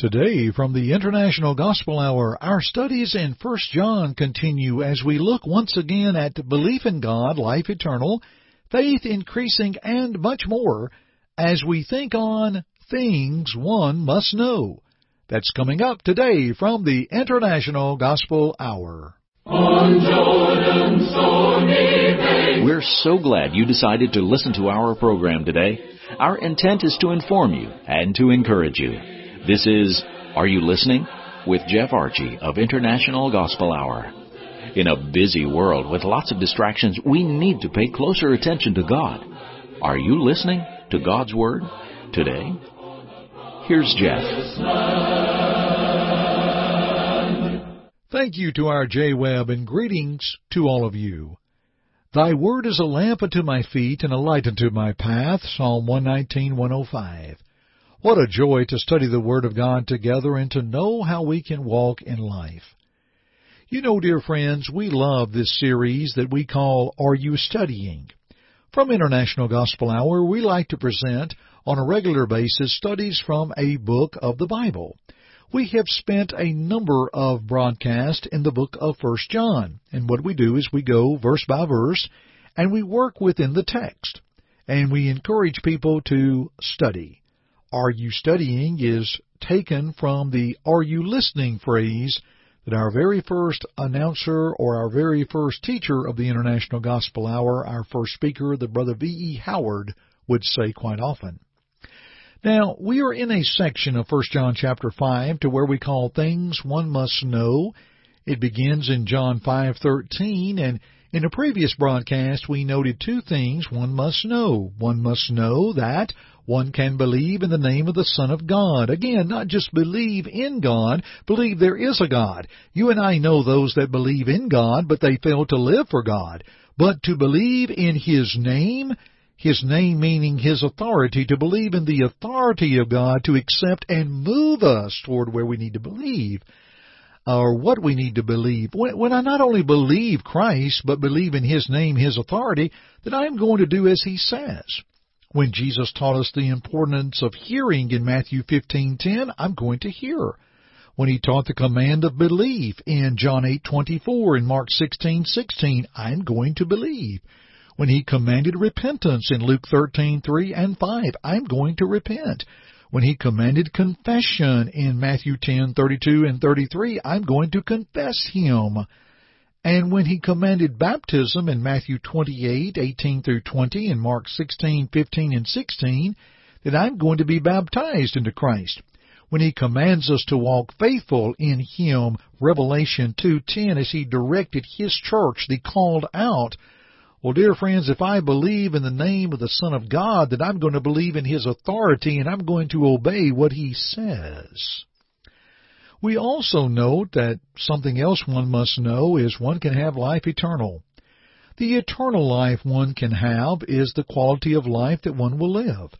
Today, from the International Gospel Hour, our studies in 1 John continue as we look once again at belief in God, life eternal, faith increasing, and much more as we think on things one must know. That's coming up today from the International Gospel Hour. We're so glad you decided to listen to our program today. Our intent is to inform you and to encourage you. This is Are You Listening? with Jeff Archie of International Gospel Hour. In a busy world with lots of distractions, we need to pay closer attention to God. Are you listening to God's Word today? Here's Jeff. Thank you to our Jay Webb and greetings to all of you. Thy word is a lamp unto my feet and a light unto my path. Psalm 119, 105. What a joy to study the Word of God together and to know how we can walk in life. You know, dear friends, we love this series that we call Are You Studying? From International Gospel Hour, we like to present on a regular basis studies from a book of the Bible. We have spent a number of broadcasts in the book of First John, and what we do is we go verse by verse and we work within the text, and we encourage people to study. Are you studying is taken from the Are you listening phrase that our very first announcer or our very first teacher of the International Gospel Hour, our first speaker, the brother V.E. Howard, would say quite often. Now, we are in a section of 1 John chapter 5 to where we call things one must know. It begins in John 5:13 and in a previous broadcast we noted two things one must know. One must know that one can believe in the name of the Son of God. Again, not just believe in God, believe there is a God. You and I know those that believe in God, but they fail to live for God. But to believe in His name, His name meaning His authority, to believe in the authority of God to accept and move us toward where we need to believe, or what we need to believe. When, I not only believe Christ, but believe in His name, His authority, then I am going to do as He says. When Jesus taught us the importance of hearing in Matthew 15:10, I'm going to hear. When he taught the command of belief in John 8:24 and Mark 16:16, I'm going to believe. When he commanded repentance in Luke 13:3 and 5, I'm going to repent. When he commanded confession in Matthew 10:32 and 33, I'm going to confess him. And when he commanded baptism in Matthew 28:18 through 20 and Mark 16:15 and 16, that I'm going to be baptized into Christ. When he commands us to walk faithful in him, Revelation 2:10 as he directed his church, the called out, well, dear friends, if I believe in the name of the Son of God, then I'm going to believe in His authority and I'm going to obey what He says. We also note that something else one must know is one can have life eternal. The eternal life one can have is the quality of life that one will live,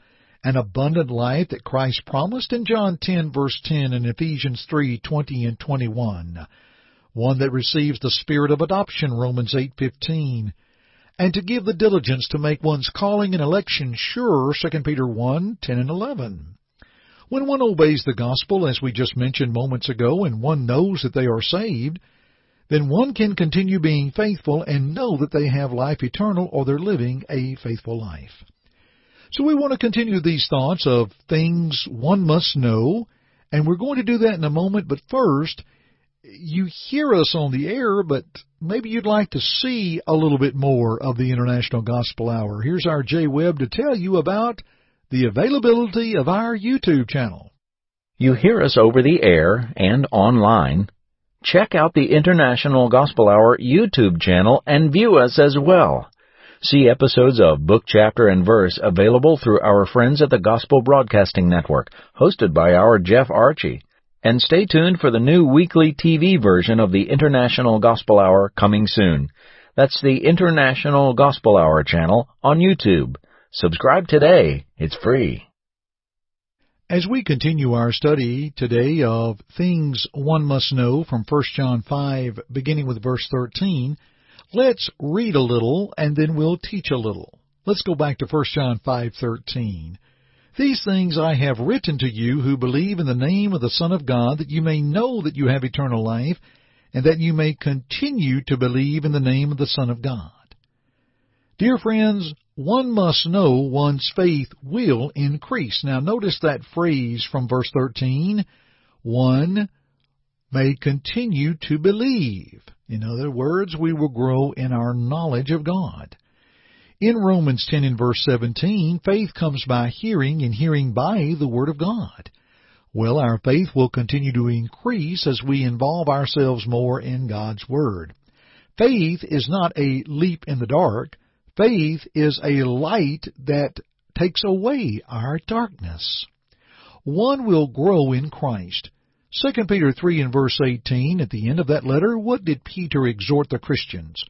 an abundant life that Christ promised in John 10 verse 10 and Ephesians 3:20 and 21, one that receives the spirit of adoption Romans 8:15, and to give the diligence to make one's calling and election sure 2 Peter 1:10 and 11. When one obeys the gospel, as we just mentioned moments ago, and one knows that they are saved, then one can continue being faithful and know that they have life eternal or they're living a faithful life. So we want to continue these thoughts of things one must know, and we're going to do that in a moment, but first, you hear us on the air, but maybe you'd like to see a little bit more of the International Gospel Hour. Here's our Jay Webb to tell you about the availability of our YouTube channel. You hear us over the air and online. Check out the International Gospel Hour YouTube channel and view us as well. See episodes of Book, Chapter, and Verse available through our friends at the Gospel Broadcasting Network, hosted by our Jeff Archie. And stay tuned for the new weekly TV version of the International Gospel Hour coming soon. That's the International Gospel Hour channel on YouTube. Subscribe today. It's free. As we continue our study today of things one must know from 1 John 5, beginning with verse 13, let's read a little and then we'll teach a little. Let's go back to 1 John 5:13. These things I have written to you who believe in the name of the Son of God, that you may know that you have eternal life, and that you may continue to believe in the name of the Son of God. Dear friends, one must know one's faith will increase. Now notice that phrase from verse 13. One may continue to believe. In other words, we will grow in our knowledge of God. In Romans 10 and verse 17, faith comes by hearing and hearing by the Word of God. Well, our faith will continue to increase as we involve ourselves more in God's Word. Faith is not a leap in the dark. Faith is a light that takes away our darkness. One will grow in Christ. 2 Peter 3 and verse 18, at the end of that letter, what did Peter exhort the Christians?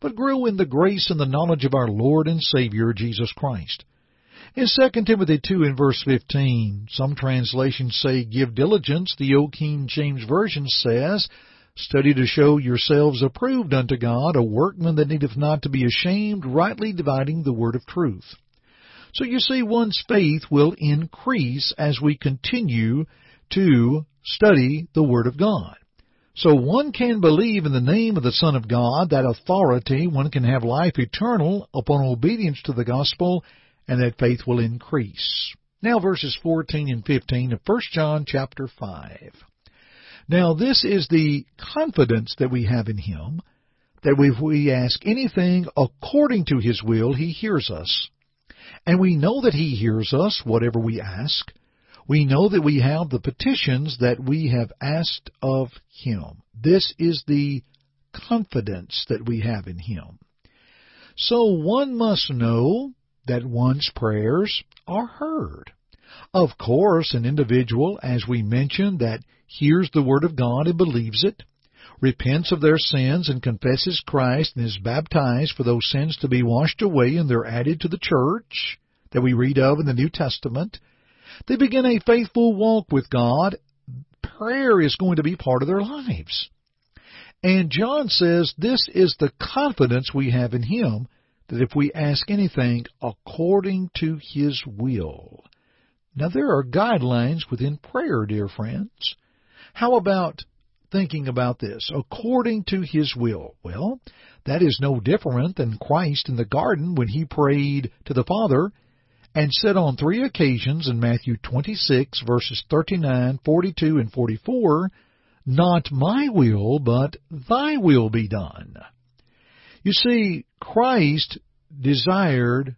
But grow in the grace and the knowledge of our Lord and Savior Jesus Christ. In 2 Timothy 2 and verse 15, some translations say, Give diligence. The Old King James Version says, Study to show yourselves approved unto God, a workman that needeth not to be ashamed, rightly dividing the word of truth. So you see, one's faith will increase as we continue to study the Word of God. So one can believe in the name of the Son of God, that authority, one can have life eternal upon obedience to the gospel, and that faith will increase. Now verses 14 and 15 of 1 John chapter 5. Now this is the confidence that we have in Him, that if we ask anything according to His will, He hears us. And we know that He hears us, whatever we ask, we know that we have the petitions that we have asked of Him. This is the confidence that we have in Him. So one must know that one's prayers are heard. Of course, an individual, as we mentioned, that hears the Word of God and believes it, repents of their sins and confesses Christ and is baptized for those sins to be washed away and they're added to the church that we read of in the New Testament, they begin a faithful walk with God. Prayer is going to be part of their lives. And John says this is the confidence we have in Him that if we ask anything according to His will. Now there are guidelines within prayer, dear friends. How about thinking about this? According to His will. Well, that is no different than Christ in the garden when He prayed to the Father and said on three occasions in Matthew 26, verses 39, 42, and 44, Not my will, but thy will be done. You see, Christ desired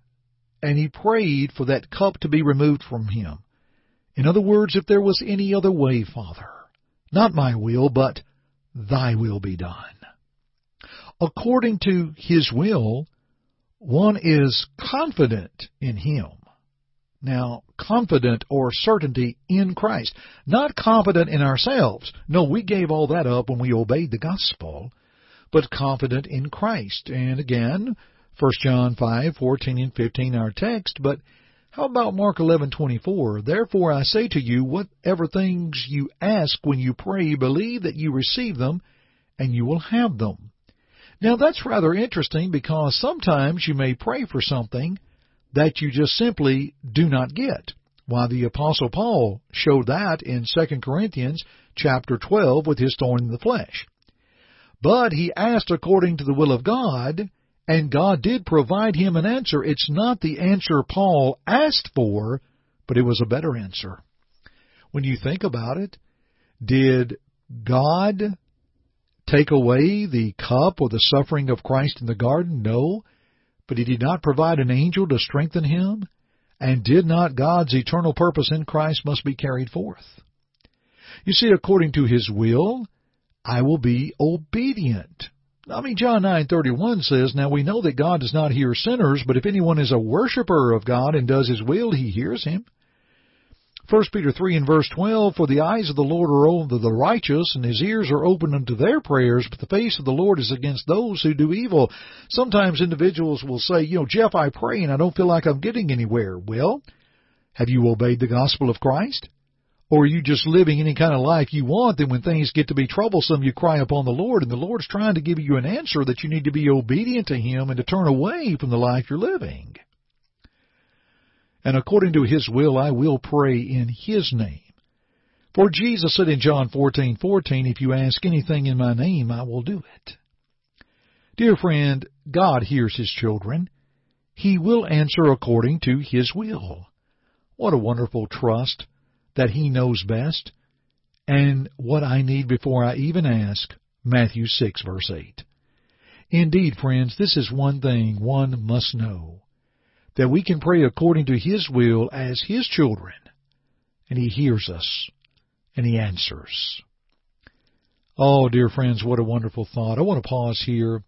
and he prayed for that cup to be removed from him. In other words, if there was any other way, Father, not my will, but thy will be done. According to his will, one is confident in him. Now, confident or certainty in Christ. Not confident in ourselves. No, we gave all that up when we obeyed the gospel. But confident in Christ. And again, 1 John 5, 14 and 15 our text, but how about Mark 11:24? Therefore I say to you, whatever things you ask when you pray, believe that you receive them, and you will have them. Now that's rather interesting because sometimes you may pray for something that you just simply do not get. Why the apostle Paul showed that in 2 Corinthians chapter 12 with his thorn in the flesh. But he asked according to the will of God, and God did provide him an answer. It's not the answer Paul asked for, but it was a better answer. When you think about it, did God take away the cup or the suffering of Christ in the garden? No. But he did not provide an angel to strengthen him, and did not God's eternal purpose in Christ must be carried forth. You see, according to his will, I will be obedient. I mean, John 9:31 says, "Now we know that God does not hear sinners, but if anyone is a worshipper of God and does his will, he hears him." 1 Peter 3 and verse 12, For the eyes of the Lord are over the righteous, and his ears are open unto their prayers, but the face of the Lord is against those who do evil. Sometimes individuals will say, you know, Jeff, I pray and I don't feel like I'm getting anywhere. Well, have you obeyed the gospel of Christ? Or you just living any kind of life you want, then when things get to be troublesome, you cry upon the Lord, and the Lord's trying to give you an answer that you need to be obedient to Him and to turn away from the life you're living. and according to his will I will pray in his name. For Jesus said in John 14:14, if you ask anything in my name, I will do it. Dear friend, God hears his children. He will answer according to his will. What a wonderful trust that he knows best and what I need before I even ask. Matthew 6 verse 8. Indeed, friends, this is one thing one must know. That we can pray according to His will as His children. And He hears us and He answers. Oh, dear friends, what a wonderful thought. I want to pause here.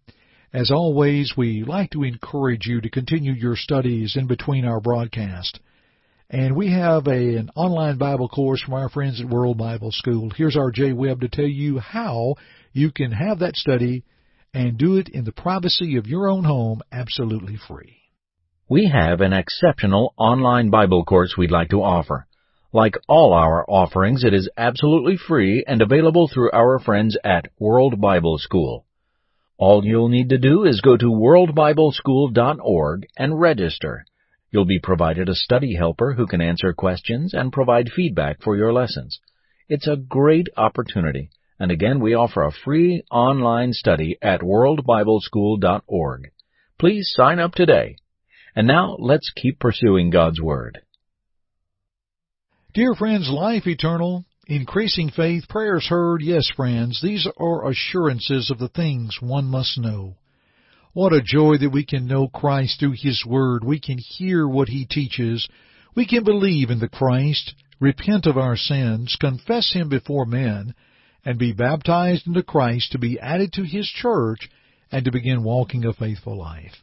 As always, we like to encourage you to continue your studies in between our broadcast. And we have a, an online Bible course from our friends at World Bible School. Here's our Jay Webb to tell you how you can have that study and do it in the privacy of your own home absolutely free. We have an exceptional online Bible course we'd like to offer. Like all our offerings, it is absolutely free and available through our friends at World Bible School. All you'll need to do is go to worldbibleschool.org and register. You'll be provided a study helper who can answer questions and provide feedback for your lessons. It's a great opportunity, and again we offer a free online study at worldbibleschool.org. Please sign up today. And now let's keep pursuing God's Word. Dear friends, life eternal, increasing faith, prayers heard, yes, friends, these are assurances of the things one must know. What a joy that we can know Christ through His Word. We can hear what He teaches. We can believe in the Christ, repent of our sins, confess Him before men, and be baptized into Christ to be added to His church and to begin walking a faithful life.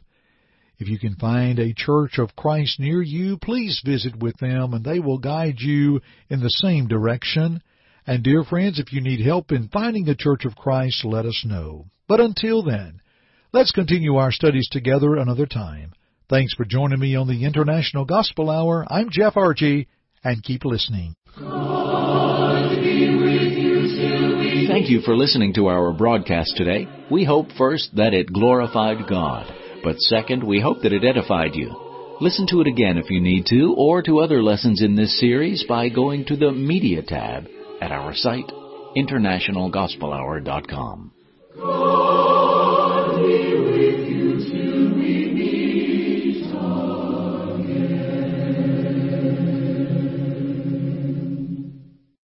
If you can find a church of Christ near you, please visit with them and they will guide you in the same direction. And dear friends, if you need help in finding a church of Christ, let us know. But until then, let's continue our studies together another time. Thanks for joining me on the International Gospel Hour. I'm Jeff Archie, and keep listening. Thank you for listening to our broadcast today. We hope first that it glorified God. But second, we hope that it edified you. Listen to it again if you need to, or to other lessons in this series by going to the Media tab at our site, internationalgospelhour.com.